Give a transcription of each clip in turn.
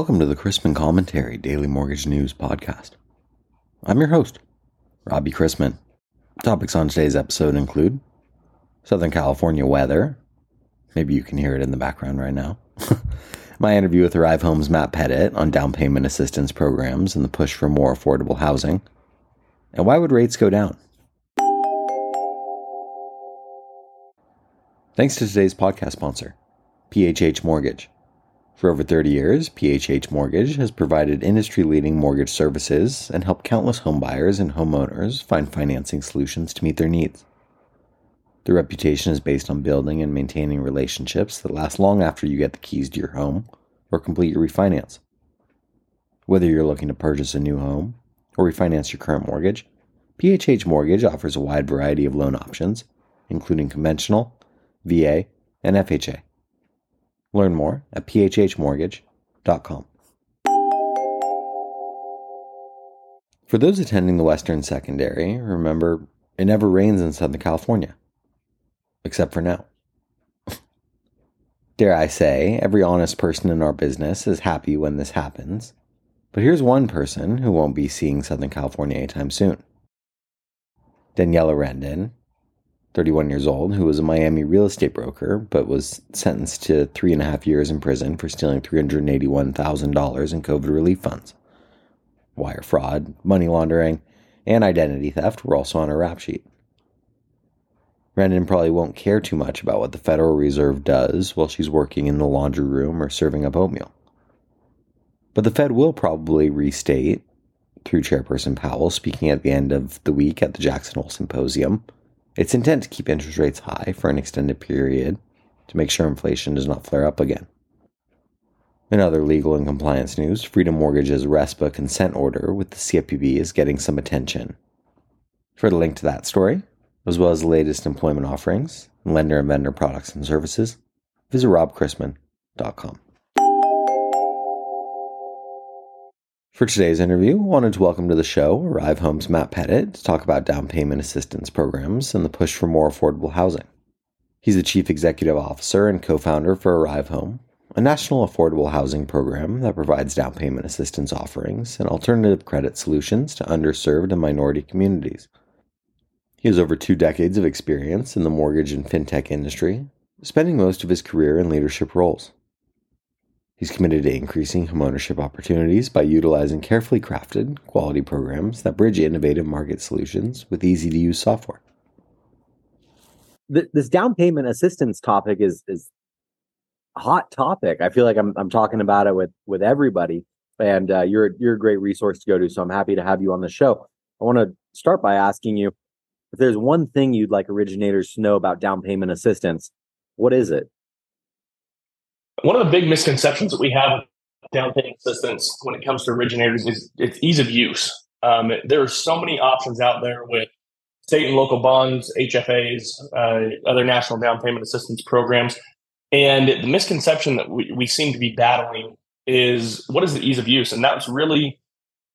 Welcome to the Chrisman Commentary Daily Mortgage News Podcast. I'm your host, Robbie Chrisman. Topics on today's episode include Southern California weather. Maybe you can hear it in the background right now. My interview with Arrive Homes Matt Pettit on down payment assistance programs and the push for more affordable housing. And why would rates go down? Thanks to today's podcast sponsor, PHH Mortgage. For over 30 years, PHH Mortgage has provided industry leading mortgage services and helped countless homebuyers and homeowners find financing solutions to meet their needs. Their reputation is based on building and maintaining relationships that last long after you get the keys to your home or complete your refinance. Whether you're looking to purchase a new home or refinance your current mortgage, PHH Mortgage offers a wide variety of loan options, including conventional, VA, and FHA. Learn more at phhmortgage.com. For those attending the Western Secondary, remember it never rains in Southern California. Except for now. Dare I say, every honest person in our business is happy when this happens. But here's one person who won't be seeing Southern California anytime soon. Daniela Rendon, 31 years old, who was a Miami real estate broker, but was sentenced to three and a half years in prison for stealing $381,000 in COVID relief funds. Wire fraud, money laundering, and identity theft were also on her rap sheet. Rendon probably won't care too much about what the Federal Reserve does while she's working in the laundry room or serving up oatmeal. But the Fed will probably restate, through Chairperson Powell speaking at the end of the week at the Jackson Hole Symposium, its intent to keep interest rates high for an extended period to make sure inflation does not flare up again. In other legal and compliance news, Freedom Mortgage's RESPA consent order with the CFPB is getting some attention. For the link to that story, as well as the latest employment offerings, lender and vendor products and services, visit robchrisman.com. For today's interview, I wanted to welcome to the show Arrive Homes Matt Pettit to talk about down payment assistance programs and the push for more affordable housing. He's the Chief Executive Officer and co founder for Arrive Home, a national affordable housing program that provides down payment assistance offerings and alternative credit solutions to underserved and minority communities. He has over two decades of experience in the mortgage and fintech industry, spending most of his career in leadership roles. He's committed to increasing homeownership opportunities by utilizing carefully crafted, quality programs that bridge innovative market solutions with easy to use software. This down payment assistance topic is is a hot topic. I feel like I'm I'm talking about it with with everybody, and uh, you're you're a great resource to go to. So I'm happy to have you on the show. I want to start by asking you if there's one thing you'd like originators to know about down payment assistance. What is it? One of the big misconceptions that we have with down payment assistance when it comes to originators is its ease of use. Um, there are so many options out there with state and local bonds, HFAs, uh, other national down payment assistance programs. And the misconception that we, we seem to be battling is what is the ease of use? And that was really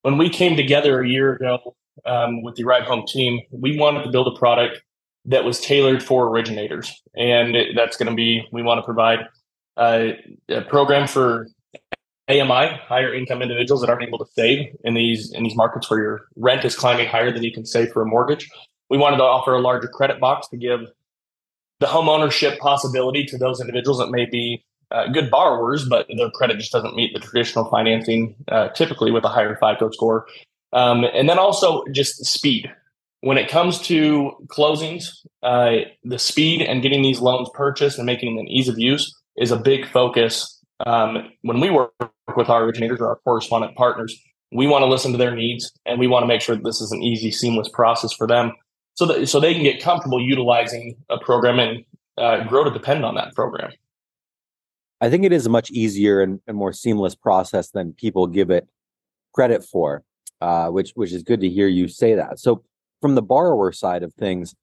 when we came together a year ago um, with the Arrive Home team, we wanted to build a product that was tailored for originators. And that's going to be, we want to provide uh, a program for AMI, higher income individuals that aren't able to save in these in these markets where your rent is climbing higher than you can save for a mortgage. We wanted to offer a larger credit box to give the home ownership possibility to those individuals that may be uh, good borrowers, but their credit just doesn't meet the traditional financing, uh, typically with a higher FICO score. Um, and then also just speed. When it comes to closings, uh, the speed and getting these loans purchased and making them ease of use is a big focus. Um, when we work with our originators or our correspondent partners, we want to listen to their needs and we want to make sure that this is an easy, seamless process for them so that so they can get comfortable utilizing a program and uh, grow to depend on that program. I think it is a much easier and, and more seamless process than people give it credit for, uh, which which is good to hear you say that. So, from the borrower side of things,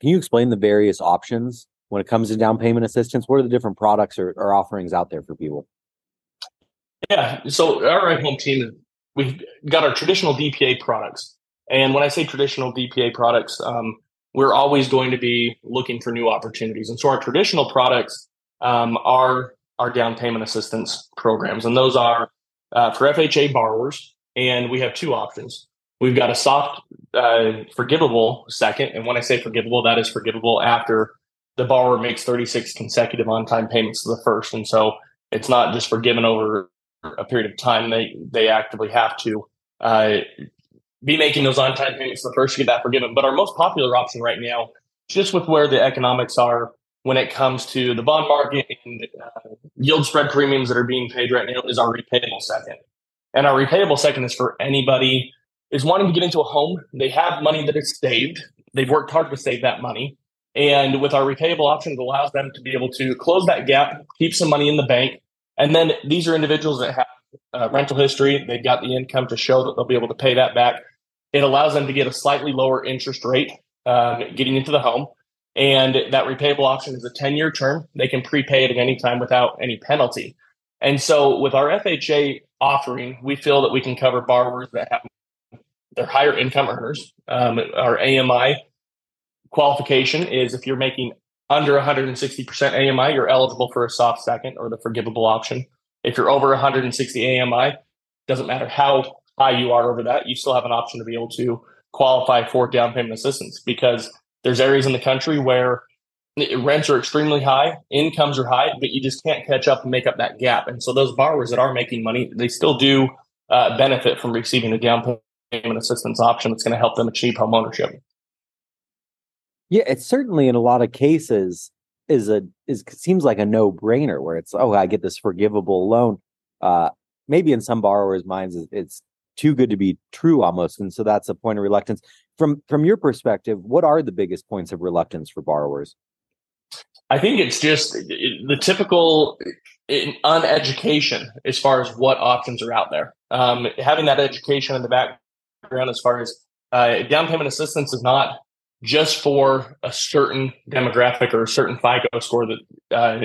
can you explain the various options when it comes to down payment assistance? What are the different products or, or offerings out there for people? Yeah, so our Home team, we've got our traditional DPA products. And when I say traditional DPA products, um, we're always going to be looking for new opportunities. And so our traditional products um, are our down payment assistance programs. And those are uh, for FHA borrowers, and we have two options. We've got a soft, uh, forgivable second, and when I say forgivable, that is forgivable after the borrower makes 36 consecutive on-time payments to the first, and so it's not just forgiven over a period of time. They they actively have to uh, be making those on-time payments to the first to get that forgiven. But our most popular option right now, just with where the economics are when it comes to the bond market and uh, yield spread premiums that are being paid right now, is our repayable second. And our repayable second is for anybody is wanting to get into a home. They have money that is saved. They've worked hard to save that money. And with our repayable option, it allows them to be able to close that gap, keep some money in the bank. And then these are individuals that have uh, rental history. They've got the income to show that they'll be able to pay that back. It allows them to get a slightly lower interest rate um, getting into the home. And that repayable option is a 10 year term. They can prepay it at any time without any penalty. And so with our FHA offering, we feel that we can cover borrowers that have they're higher income earners. Um, our AMI qualification is if you're making under 160% AMI, you're eligible for a soft second or the forgivable option. If you're over 160 AMI, doesn't matter how high you are over that, you still have an option to be able to qualify for down payment assistance because there's areas in the country where rents are extremely high, incomes are high, but you just can't catch up and make up that gap. And so those borrowers that are making money, they still do uh, benefit from receiving a down payment assistance option that's going to help them achieve home ownership. Yeah, it's certainly in a lot of cases is a is seems like a no brainer where it's oh I get this forgivable loan. Uh, maybe in some borrowers' minds it's too good to be true almost, and so that's a point of reluctance. From from your perspective, what are the biggest points of reluctance for borrowers? I think it's just the typical uneducation as far as what options are out there. Um, having that education in the background as far as uh, down payment assistance is not just for a certain demographic or a certain FICO score that uh,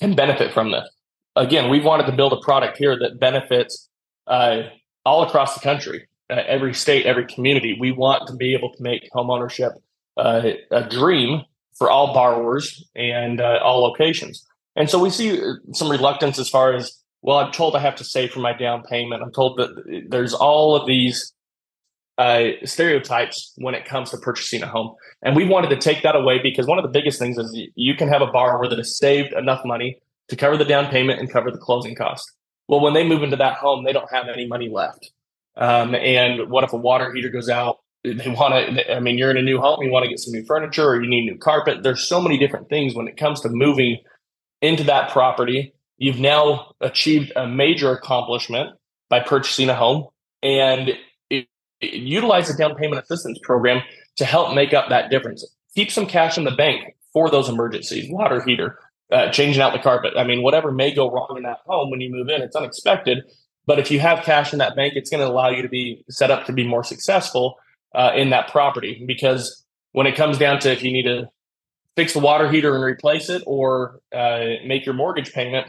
can benefit from this. Again, we've wanted to build a product here that benefits uh, all across the country, uh, every state, every community. We want to be able to make homeownership uh, a dream for all borrowers and uh, all locations. And so we see uh, some reluctance as far as, well, I'm told I have to save for my down payment. I'm told that there's all of these uh, stereotypes when it comes to purchasing a home. And we wanted to take that away because one of the biggest things is you can have a borrower that has saved enough money to cover the down payment and cover the closing cost. Well, when they move into that home, they don't have any money left. Um, and what if a water heater goes out? They want to, I mean, you're in a new home, you want to get some new furniture or you need new carpet. There's so many different things when it comes to moving into that property. You've now achieved a major accomplishment by purchasing a home. And utilize the down payment assistance program to help make up that difference. Keep some cash in the bank for those emergencies, water heater, uh, changing out the carpet. I mean, whatever may go wrong in that home when you move in, it's unexpected. But if you have cash in that bank, it's going to allow you to be set up to be more successful uh, in that property. Because when it comes down to if you need to fix the water heater and replace it or uh, make your mortgage payment,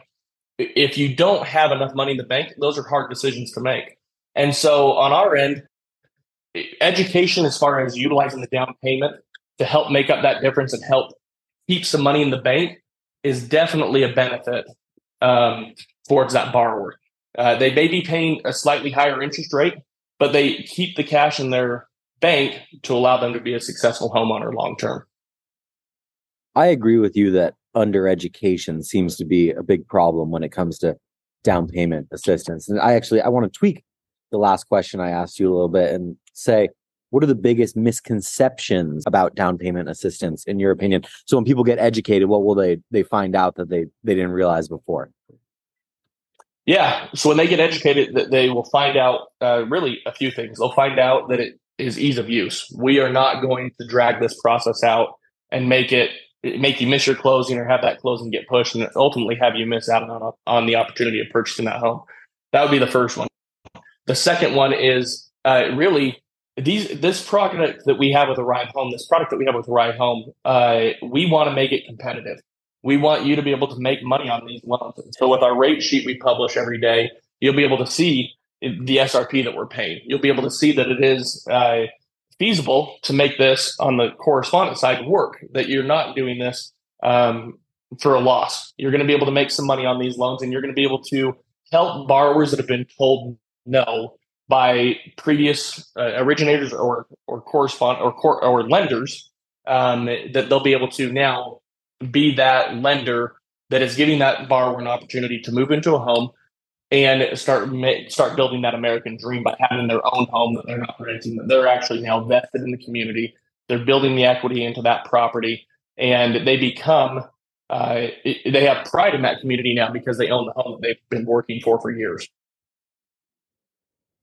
if you don't have enough money in the bank, those are hard decisions to make. And so on our end, education as far as utilizing the down payment to help make up that difference and help keep some money in the bank is definitely a benefit um, towards that borrower. Uh, they may be paying a slightly higher interest rate, but they keep the cash in their bank to allow them to be a successful homeowner long term. I agree with you that undereducation seems to be a big problem when it comes to down payment assistance. And I actually I want to tweak the last question I asked you a little bit and say, what are the biggest misconceptions about down payment assistance in your opinion? So when people get educated, what will they they find out that they they didn't realize before? Yeah, so when they get educated, that they will find out uh, really a few things. They'll find out that it is ease of use. We are not going to drag this process out and make it make you miss your closing or have that closing get pushed and ultimately have you miss out on on the opportunity of purchasing that home. That would be the first one. The second one is uh, really these this product that we have with Arrive Home, this product that we have with Arrive Home, uh, we want to make it competitive. We want you to be able to make money on these loans. So with our rate sheet we publish every day, you'll be able to see the SRP that we're paying. You'll be able to see that it is uh, feasible to make this on the correspondent side work. That you're not doing this um, for a loss. You're going to be able to make some money on these loans, and you're going to be able to help borrowers that have been told no by previous uh, originators or or correspond or cor- or lenders um, that they'll be able to now be that lender that is giving that borrower an opportunity to move into a home and start start building that American dream by having their own home that they're not renting, that they're actually now vested in the community. They're building the equity into that property, and they become uh, they have pride in that community now because they own the home that they've been working for for years.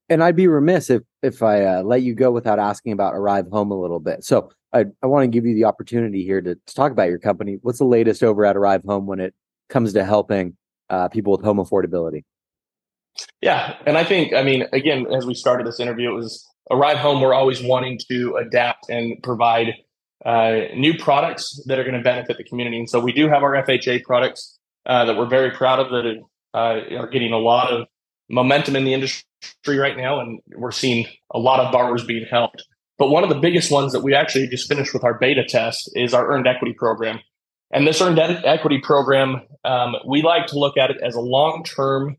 And I'd be remiss if if I uh, let you go without asking about Arrive Home a little bit. So I, I want to give you the opportunity here to, to talk about your company. What's the latest over at Arrive Home when it comes to helping uh, people with home affordability? Yeah, and I think I mean again, as we started this interview, it was Arrive Home. We're always wanting to adapt and provide uh, new products that are going to benefit the community, and so we do have our FHA products uh, that we're very proud of that uh, are getting a lot of momentum in the industry right now, and we're seeing a lot of borrowers being helped. But one of the biggest ones that we actually just finished with our beta test is our earned equity program. And this earned equity program, um, we like to look at it as a long term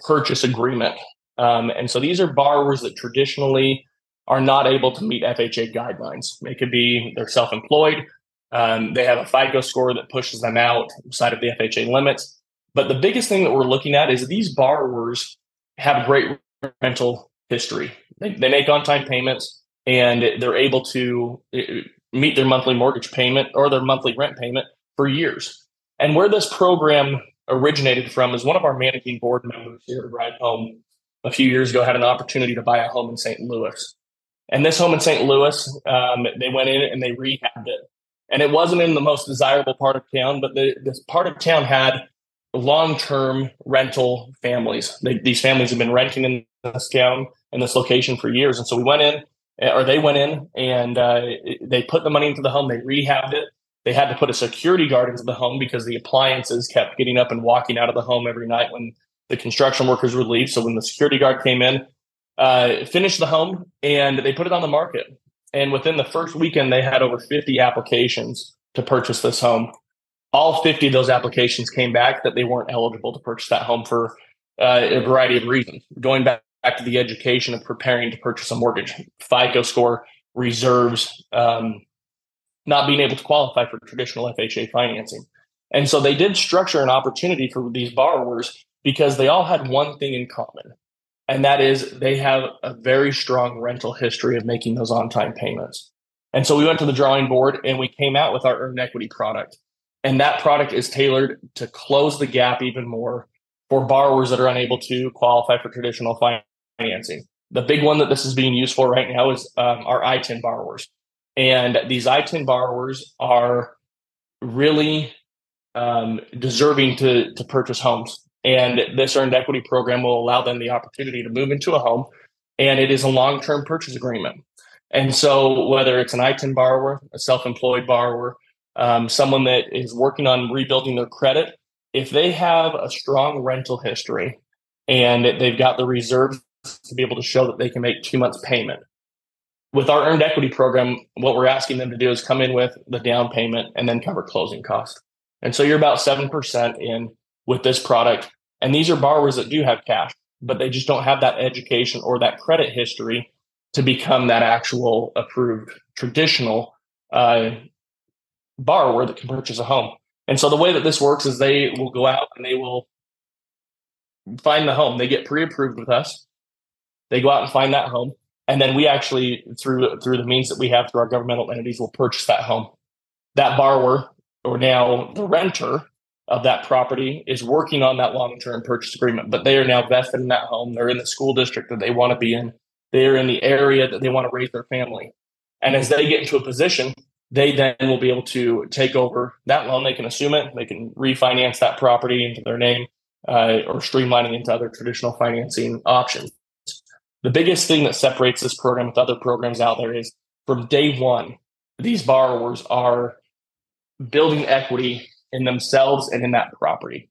purchase agreement. Um, and so these are borrowers that traditionally are not able to meet FHA guidelines. They could be they're self employed, um, they have a FICO score that pushes them out outside of the FHA limits. But the biggest thing that we're looking at is these borrowers have great rental history. They, they make on time payments and they're able to uh, meet their monthly mortgage payment or their monthly rent payment for years. And where this program originated from is one of our managing board members here at Arrive Home a few years ago had an opportunity to buy a home in St. Louis. And this home in St. Louis, um, they went in and they rehabbed it. And it wasn't in the most desirable part of town, but the, this part of town had long-term rental families. They, these families have been renting in this town in this location for years. And so we went in, or they went in, and uh, they put the money into the home. They rehabbed it. They had to put a security guard into the home because the appliances kept getting up and walking out of the home every night when the construction workers would leave. So when the security guard came in, uh, finished the home, and they put it on the market. And within the first weekend, they had over 50 applications to purchase this home. All 50 of those applications came back that they weren't eligible to purchase that home for uh, a variety of reasons. Going back, back to the education of preparing to purchase a mortgage, FICO score, reserves, um, not being able to qualify for traditional FHA financing. And so they did structure an opportunity for these borrowers because they all had one thing in common. And that is they have a very strong rental history of making those on time payments. And so we went to the drawing board and we came out with our earned equity product. And that product is tailored to close the gap even more for borrowers that are unable to qualify for traditional financing. The big one that this is being used for right now is um, our ITIN borrowers. And these ITIN borrowers are really um, deserving to, to purchase homes. And this earned equity program will allow them the opportunity to move into a home. And it is a long term purchase agreement. And so, whether it's an ITIN borrower, a self employed borrower, um, someone that is working on rebuilding their credit, if they have a strong rental history and they've got the reserves to be able to show that they can make two months payment, with our earned equity program, what we're asking them to do is come in with the down payment and then cover closing costs. And so you're about 7% in with this product. And these are borrowers that do have cash, but they just don't have that education or that credit history to become that actual approved traditional uh, borrower that can purchase a home. And so the way that this works is they will go out and they will find the home. They get pre approved with us. They go out and find that home and then we actually through through the means that we have through our governmental entities will purchase that home that borrower or now the renter of that property is working on that long-term purchase agreement but they are now vested in that home they're in the school district that they want to be in they're in the area that they want to raise their family and as they get into a position they then will be able to take over that loan they can assume it they can refinance that property into their name uh, or streamlining into other traditional financing options the biggest thing that separates this program with other programs out there is from day one, these borrowers are building equity in themselves and in that property.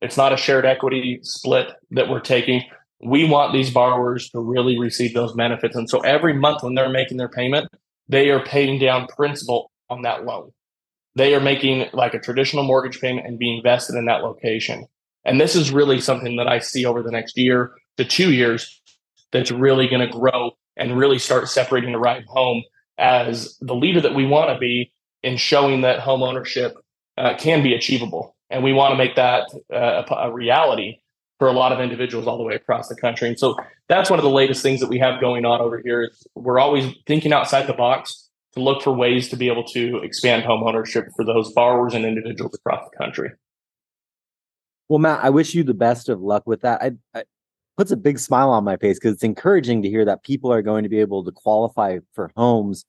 It's not a shared equity split that we're taking. We want these borrowers to really receive those benefits. And so every month when they're making their payment, they are paying down principal on that loan. They are making like a traditional mortgage payment and being vested in that location. And this is really something that I see over the next year to two years that's really going to grow and really start separating the Arrive Home as the leader that we want to be in showing that home ownership uh, can be achievable. And we want to make that uh, a, a reality for a lot of individuals all the way across the country. And so that's one of the latest things that we have going on over here is we're always thinking outside the box to look for ways to be able to expand home ownership for those borrowers and individuals across the country. Well, Matt, I wish you the best of luck with that. I, I puts a big smile on my face because it's encouraging to hear that people are going to be able to qualify for homes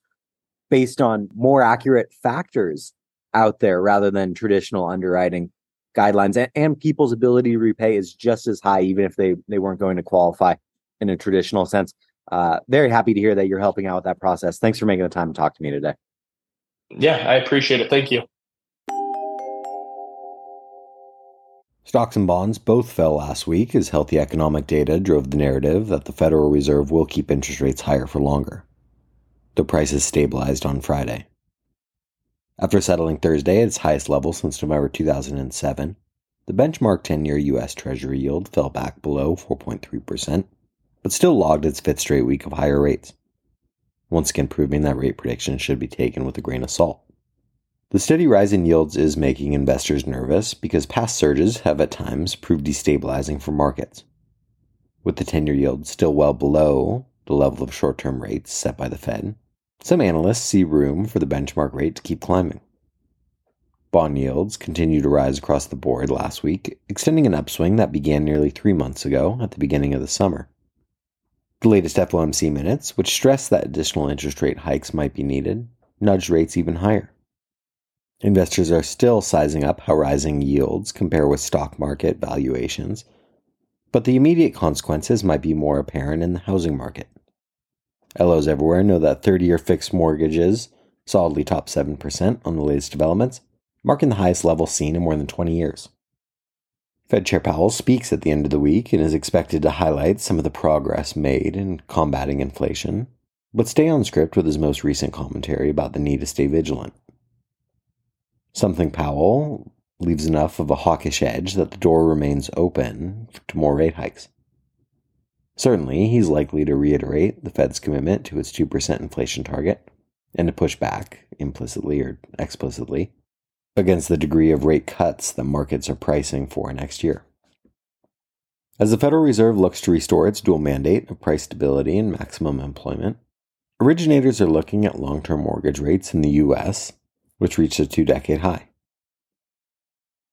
based on more accurate factors out there rather than traditional underwriting guidelines and, and people's ability to repay is just as high even if they they weren't going to qualify in a traditional sense. Uh, very happy to hear that you're helping out with that process. Thanks for making the time to talk to me today. Yeah i appreciate it. Thank you. Stocks and bonds both fell last week as healthy economic data drove the narrative that the Federal Reserve will keep interest rates higher for longer. The prices stabilized on Friday. After settling Thursday at its highest level since November 2007, the benchmark 10 year U.S. Treasury yield fell back below 4.3%, but still logged its fifth straight week of higher rates, once again proving that rate predictions should be taken with a grain of salt. The steady rise in yields is making investors nervous because past surges have at times proved destabilizing for markets. With the 10 year yield still well below the level of short term rates set by the Fed, some analysts see room for the benchmark rate to keep climbing. Bond yields continued to rise across the board last week, extending an upswing that began nearly three months ago at the beginning of the summer. The latest FOMC minutes, which stressed that additional interest rate hikes might be needed, nudged rates even higher. Investors are still sizing up how rising yields compare with stock market valuations, but the immediate consequences might be more apparent in the housing market. LOs everywhere know that 30 year fixed mortgages solidly top 7% on the latest developments, marking the highest level seen in more than 20 years. Fed Chair Powell speaks at the end of the week and is expected to highlight some of the progress made in combating inflation, but stay on script with his most recent commentary about the need to stay vigilant. Something Powell leaves enough of a hawkish edge that the door remains open to more rate hikes. Certainly, he's likely to reiterate the Fed's commitment to its 2% inflation target and to push back, implicitly or explicitly, against the degree of rate cuts that markets are pricing for next year. As the Federal Reserve looks to restore its dual mandate of price stability and maximum employment, originators are looking at long term mortgage rates in the U.S which reached a two decade high.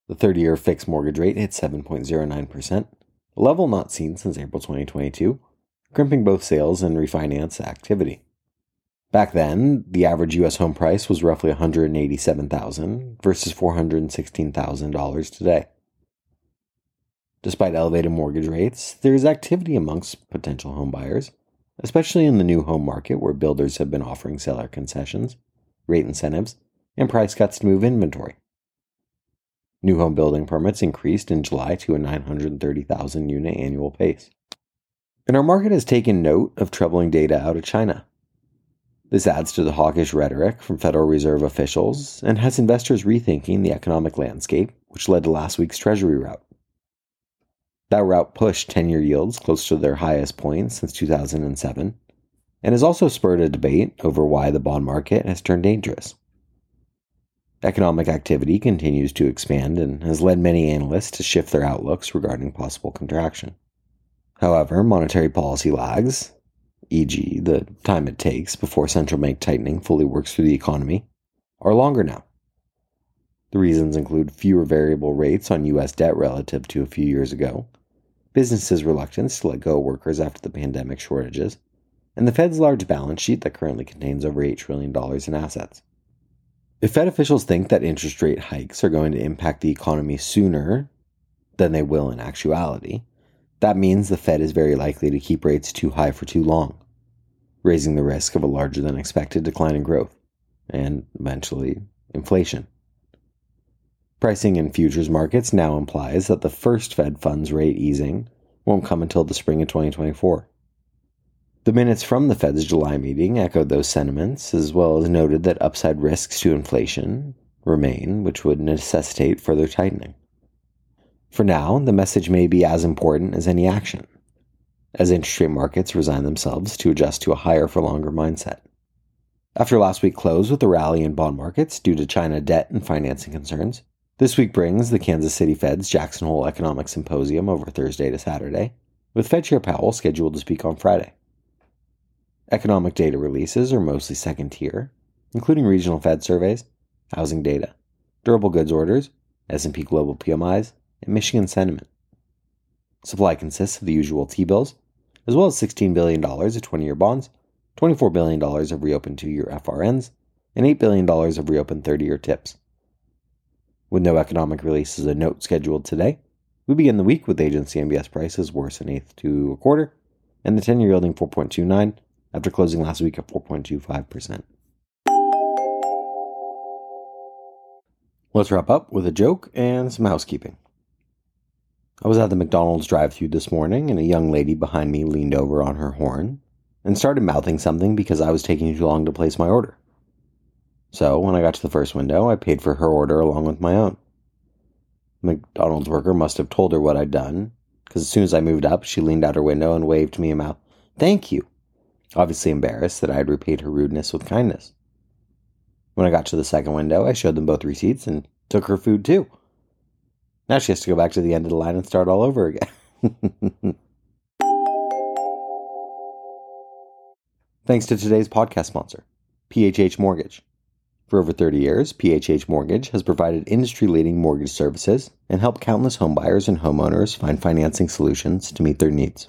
The 30 year fixed mortgage rate hit 7.09%, level not seen since April 2022, crimping both sales and refinance activity. Back then, the average US home price was roughly 187,000 versus $416,000 today. Despite elevated mortgage rates, there is activity amongst potential home buyers, especially in the new home market where builders have been offering seller concessions, rate incentives, and price cuts to move inventory. New home building permits increased in July to a 930,000 unit annual pace. And our market has taken note of troubling data out of China. This adds to the hawkish rhetoric from Federal Reserve officials and has investors rethinking the economic landscape, which led to last week's Treasury rout. That rout pushed 10 year yields close to their highest point since 2007 and has also spurred a debate over why the bond market has turned dangerous. Economic activity continues to expand and has led many analysts to shift their outlooks regarding possible contraction. However, monetary policy lags, e.g., the time it takes before central bank tightening fully works through the economy, are longer now. The reasons include fewer variable rates on U.S. debt relative to a few years ago, businesses' reluctance to let go workers after the pandemic shortages, and the Fed's large balance sheet that currently contains over $8 trillion in assets. If Fed officials think that interest rate hikes are going to impact the economy sooner than they will in actuality, that means the Fed is very likely to keep rates too high for too long, raising the risk of a larger than expected decline in growth and eventually inflation. Pricing in futures markets now implies that the first Fed funds rate easing won't come until the spring of 2024. The minutes from the Fed's July meeting echoed those sentiments, as well as noted that upside risks to inflation remain, which would necessitate further tightening. For now, the message may be as important as any action, as interest rate markets resign themselves to adjust to a higher for longer mindset. After last week closed with a rally in bond markets due to China debt and financing concerns, this week brings the Kansas City Fed's Jackson Hole Economic Symposium over Thursday to Saturday, with Fed Chair Powell scheduled to speak on Friday. Economic data releases are mostly second tier, including regional Fed surveys, housing data, durable goods orders, S&P Global PMIs, and Michigan sentiment. Supply consists of the usual T-bills, as well as $16 billion of 20-year bonds, $24 billion of reopened 2-year FRNs, and $8 billion of reopened 30-year TIPS. With no economic releases of note scheduled today, we begin the week with agency MBS prices worse an eighth to a quarter, and the 10 year yielding 4.29 after closing last week at 4.25%. Let's wrap up with a joke and some housekeeping. I was at the McDonald's drive through this morning, and a young lady behind me leaned over on her horn and started mouthing something because I was taking too long to place my order. So when I got to the first window, I paid for her order along with my own. The McDonald's worker must have told her what I'd done, because as soon as I moved up, she leaned out her window and waved me a mouth, Thank you, obviously embarrassed that I had repaid her rudeness with kindness. When I got to the second window, I showed them both receipts and took her food too. Now she has to go back to the end of the line and start all over again. Thanks to today's podcast sponsor, PHH Mortgage. For over 30 years, PHH Mortgage has provided industry leading mortgage services and helped countless homebuyers and homeowners find financing solutions to meet their needs.